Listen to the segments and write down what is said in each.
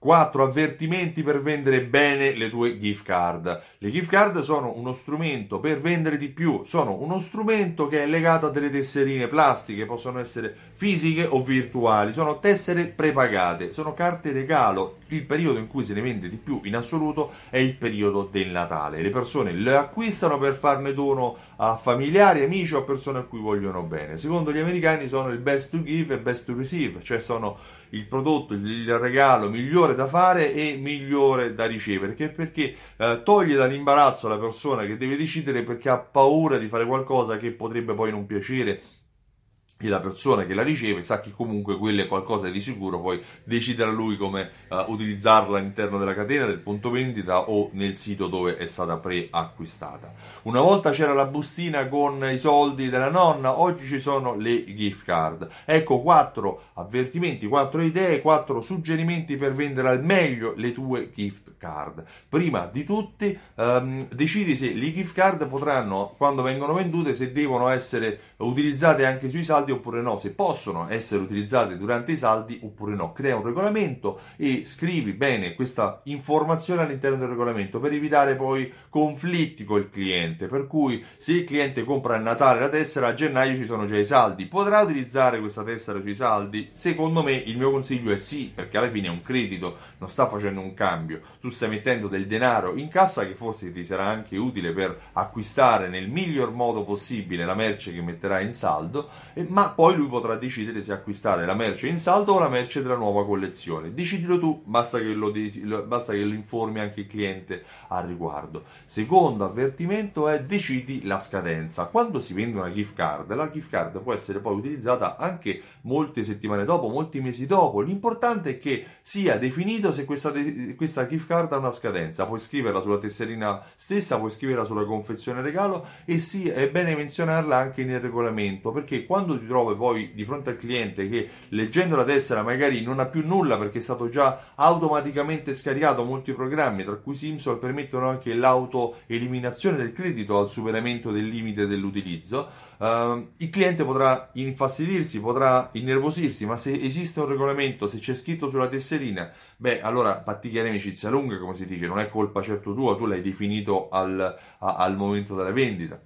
Quattro avvertimenti per vendere bene le tue gift card. Le gift card sono uno strumento per vendere di più, sono uno strumento che è legato a delle tesserine plastiche, possono essere fisiche o virtuali, sono tessere prepagate, sono carte regalo. Il periodo in cui se ne vende di più in assoluto è il periodo del Natale. Le persone le acquistano per farne dono a familiari, amici o persone a cui vogliono bene. Secondo gli americani sono il best to give e best to receive, cioè sono il prodotto, il regalo migliore da fare e migliore da ricevere, perché, perché eh, toglie dall'imbarazzo la persona che deve decidere perché ha paura di fare qualcosa che potrebbe poi non piacere e la persona che la riceve sa che comunque quello è qualcosa di sicuro, poi deciderà lui come uh, utilizzarla all'interno della catena del punto vendita o nel sito dove è stata preacquistata. Una volta c'era la bustina con i soldi della nonna, oggi ci sono le gift card. Ecco quattro avvertimenti, quattro idee, quattro suggerimenti per vendere al meglio le tue gift card. Prima di tutti um, decidi se le gift card potranno, quando vengono vendute, se devono essere utilizzate anche sui saldi oppure no, se possono essere utilizzate durante i saldi oppure no. Crea un regolamento e scrivi bene questa informazione all'interno del regolamento per evitare poi conflitti col cliente. Per cui se il cliente compra a Natale la tessera, a gennaio ci sono già i saldi. Potrà utilizzare questa tessera sui saldi? Secondo me il mio consiglio è sì, perché alla fine è un credito, non sta facendo un cambio. Tu stai mettendo del denaro in cassa che forse ti sarà anche utile per acquistare nel miglior modo possibile la merce che metterai in saldo, ma poi lui potrà decidere se acquistare la merce in saldo o la merce della nuova collezione. Decidilo tu, basta che lo, basta che lo informi anche il cliente al riguardo. Secondo avvertimento è decidi la scadenza. Quando si vende una gift card, la gift card può essere poi utilizzata anche molte settimane dopo, molti mesi dopo. L'importante è che sia definito se questa, questa gift card ha una scadenza. Puoi scriverla sulla tesserina stessa, puoi scriverla sulla confezione regalo e sì, è bene menzionarla anche nel regolamento perché quando ti trovi poi di fronte al cliente che leggendo la tessera magari non ha più nulla perché è stato già automaticamente scaricato molti programmi tra cui Simsol permettono anche l'auto-eliminazione del credito al superamento del limite dell'utilizzo Uh, il cliente potrà infastidirsi, potrà innervosirsi, ma se esiste un regolamento, se c'è scritto sulla tesserina, beh, allora patticchiare amicizia lunga, come si dice, non è colpa certo tua, tu l'hai definito al, a, al momento della vendita.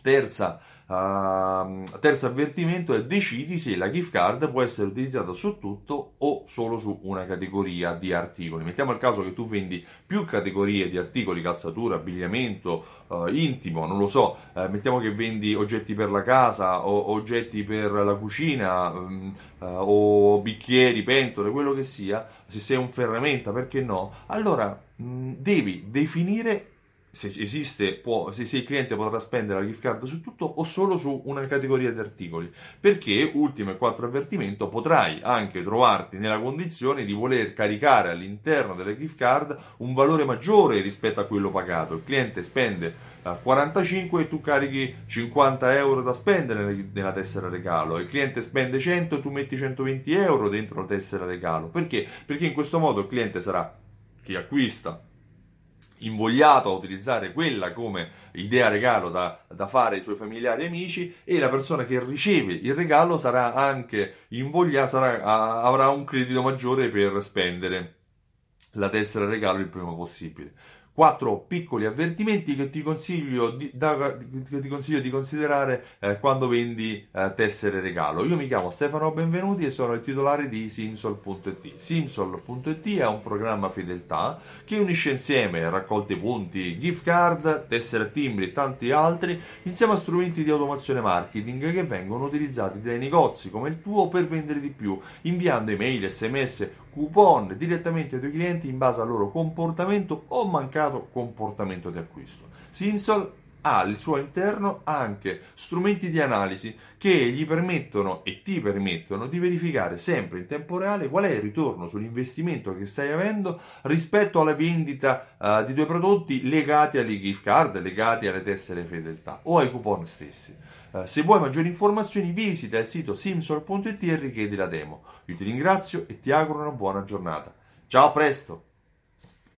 Terza, Uh, terzo avvertimento è decidi se la gift card può essere utilizzata su tutto o solo su una categoria di articoli. Mettiamo il caso che tu vendi più categorie di articoli, calzatura, abbigliamento, uh, intimo, non lo so, uh, mettiamo che vendi oggetti per la casa o oggetti per la cucina um, o bicchieri, pentole, quello che sia, se sei un ferramenta, perché no? Allora mh, devi definire se esiste, può, se, se, il cliente potrà spendere la gift card su tutto o solo su una categoria di articoli. Perché, ultimo e quattro avvertimento, potrai anche trovarti nella condizione di voler caricare all'interno delle gift card un valore maggiore rispetto a quello pagato. Il cliente spende uh, eh, 45 e tu carichi 50 euro da spendere nella tessera regalo. Il cliente spende 100 e tu metti 120 euro dentro la tessera regalo. Perché? Perché in questo modo il cliente sarà chi acquista invogliato a utilizzare quella come idea regalo da, da, fare ai suoi familiari e amici e la persona che riceve il regalo sarà anche invogliata, sarà, avrà un credito maggiore per spendere la tessera regalo il prima possibile quattro piccoli avvertimenti che ti consiglio di, da, ti consiglio di considerare eh, quando vendi eh, tessere regalo. Io mi chiamo Stefano Benvenuti e sono il titolare di Simsol.it. Simsol.it è un programma fedeltà che unisce insieme raccolte punti, gift card, tessere timbri e tanti altri insieme a strumenti di automazione marketing che vengono utilizzati dai negozi come il tuo per vendere di più, inviando email, sms, coupon direttamente ai tuoi clienti in base al loro comportamento o mancato comportamento di acquisto. Simsol ha al suo interno anche strumenti di analisi che gli permettono e ti permettono di verificare sempre in tempo reale qual è il ritorno sull'investimento che stai avendo rispetto alla vendita uh, di tuoi prodotti legati alle gift card, legati alle tessere fedeltà o ai coupon stessi. Eh, se vuoi maggiori informazioni visita il sito simsol.it e richiedi la demo. Io ti ringrazio e ti auguro una buona giornata. Ciao, a presto!